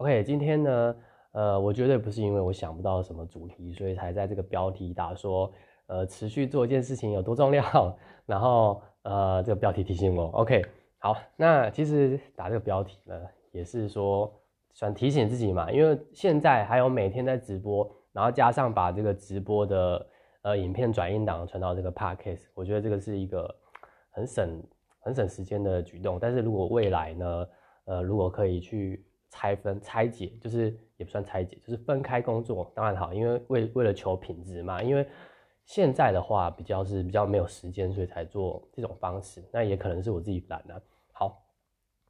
OK，今天呢，呃，我绝对不是因为我想不到什么主题，所以才在这个标题打说，呃，持续做一件事情有多重要。然后，呃，这个标题提醒我，OK，好，那其实打这个标题呢，也是说想提醒自己嘛，因为现在还有每天在直播，然后加上把这个直播的呃影片转音档传到这个 Podcast，我觉得这个是一个很省很省时间的举动。但是如果未来呢，呃，如果可以去拆分拆解就是也不算拆解，就是分开工作，当然好，因为为为了求品质嘛。因为现在的话比较是比较没有时间，所以才做这种方式。那也可能是我自己懒啊。好，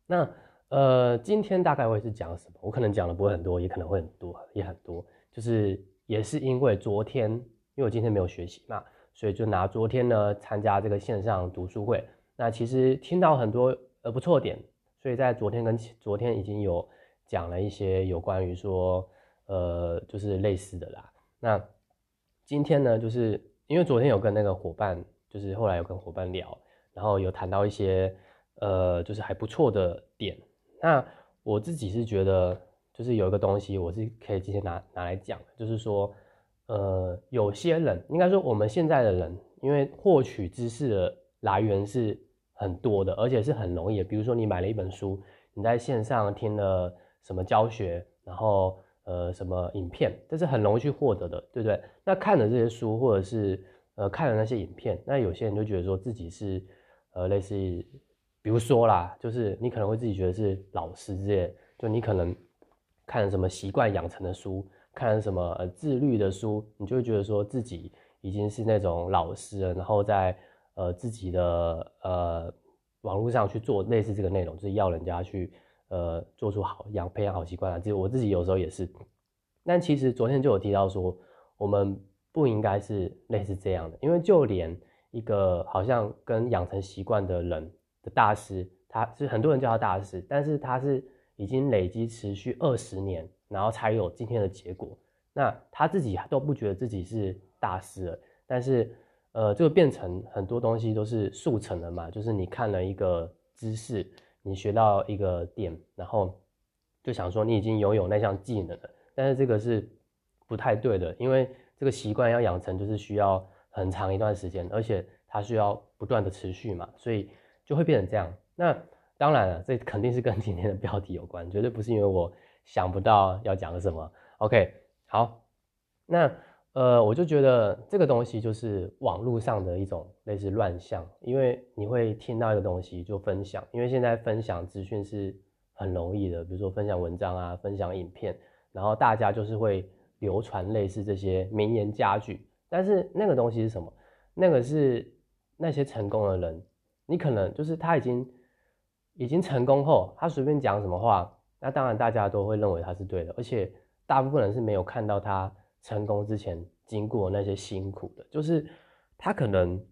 那呃今天大概会是讲什么？我可能讲的不会很多，也可能会很多，也很多。就是也是因为昨天，因为我今天没有学习嘛，所以就拿昨天呢参加这个线上读书会。那其实听到很多呃不错点，所以在昨天跟昨天已经有。讲了一些有关于说，呃，就是类似的啦。那今天呢，就是因为昨天有跟那个伙伴，就是后来有跟伙伴聊，然后有谈到一些，呃，就是还不错的点。那我自己是觉得，就是有一个东西，我是可以今天拿拿来讲，就是说，呃，有些人，应该说我们现在的人，因为获取知识的来源是很多的，而且是很容易的。比如说你买了一本书，你在线上听了。什么教学，然后呃什么影片，这是很容易去获得的，对不对？那看了这些书，或者是呃看了那些影片，那有些人就觉得说自己是呃类似，比如说啦，就是你可能会自己觉得是老师之类，就你可能看什么习惯养成的书，看什么呃自律的书，你就会觉得说自己已经是那种老师了，然后在呃自己的呃网络上去做类似这个内容，就是要人家去。呃，做出好养培养好习惯啊，其实我自己有时候也是。但其实昨天就有提到说，我们不应该是类似这样的，因为就连一个好像跟养成习惯的人的大师，他是很多人叫他大师，但是他是已经累积持续二十年，然后才有今天的结果。那他自己都不觉得自己是大师了，但是呃，这个变成很多东西都是速成的嘛，就是你看了一个知识。你学到一个点，然后就想说你已经拥有那项技能了，但是这个是不太对的，因为这个习惯要养成就是需要很长一段时间，而且它需要不断的持续嘛，所以就会变成这样。那当然了，这肯定是跟今天的标题有关，绝对不是因为我想不到要讲什么。OK，好，那。呃，我就觉得这个东西就是网络上的一种类似乱象，因为你会听到一个东西就分享，因为现在分享资讯是很容易的，比如说分享文章啊，分享影片，然后大家就是会流传类似这些名言佳句。但是那个东西是什么？那个是那些成功的人，你可能就是他已经已经成功后，他随便讲什么话，那当然大家都会认为他是对的，而且大部分人是没有看到他。成功之前经过那些辛苦的，就是他可能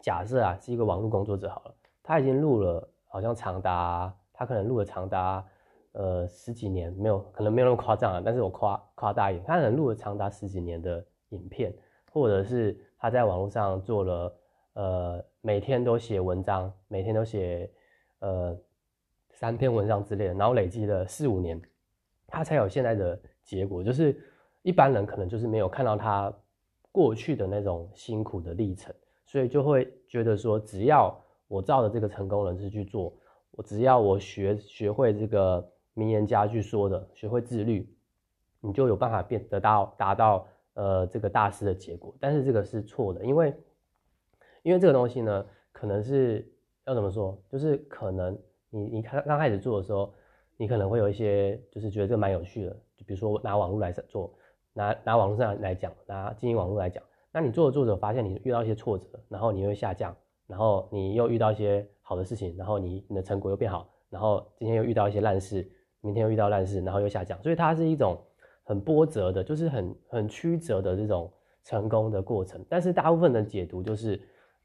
假设啊是一个网络工作者好了，他已经录了好像长达他可能录了长达呃十几年，没有可能没有那么夸张啊，但是我夸夸大一点，他可能录了长达十几年的影片，或者是他在网络上做了呃每天都写文章，每天都写呃三篇文章之类的，然后累积了四五年，他才有现在的结果，就是。一般人可能就是没有看到他过去的那种辛苦的历程，所以就会觉得说，只要我照着这个成功人士去做，我只要我学学会这个名言家去说的，学会自律，你就有办法变得到达到呃这个大师的结果。但是这个是错的，因为因为这个东西呢，可能是要怎么说，就是可能你你刚刚开始做的时候，你可能会有一些就是觉得这蛮有趣的，就比如说拿网络来做。拿拿网络上来讲，拿经营网络来讲，那你做着做着发现你遇到一些挫折，然后你又下降，然后你又遇到一些好的事情，然后你你的成果又变好，然后今天又遇到一些烂事，明天又遇到烂事，然后又下降，所以它是一种很波折的，就是很很曲折的这种成功的过程。但是大部分的解读就是，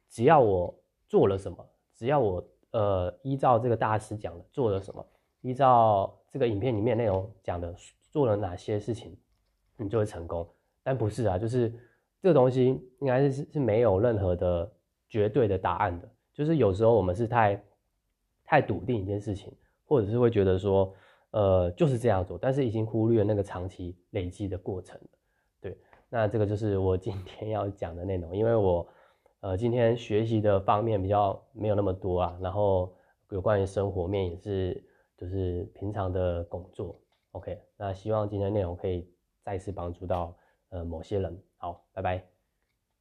只要我做了什么，只要我呃依照这个大师讲的做了什么，依照这个影片里面内容讲的做了哪些事情。你就会成功，但不是啊，就是这个东西应该是是没有任何的绝对的答案的。就是有时候我们是太太笃定一件事情，或者是会觉得说，呃，就是这样做，但是已经忽略那个长期累积的过程。对，那这个就是我今天要讲的内容，因为我呃今天学习的方面比较没有那么多啊，然后有关于生活面也是就是平常的工作。OK，那希望今天内容可以再次帮助到呃某些人。好，拜拜。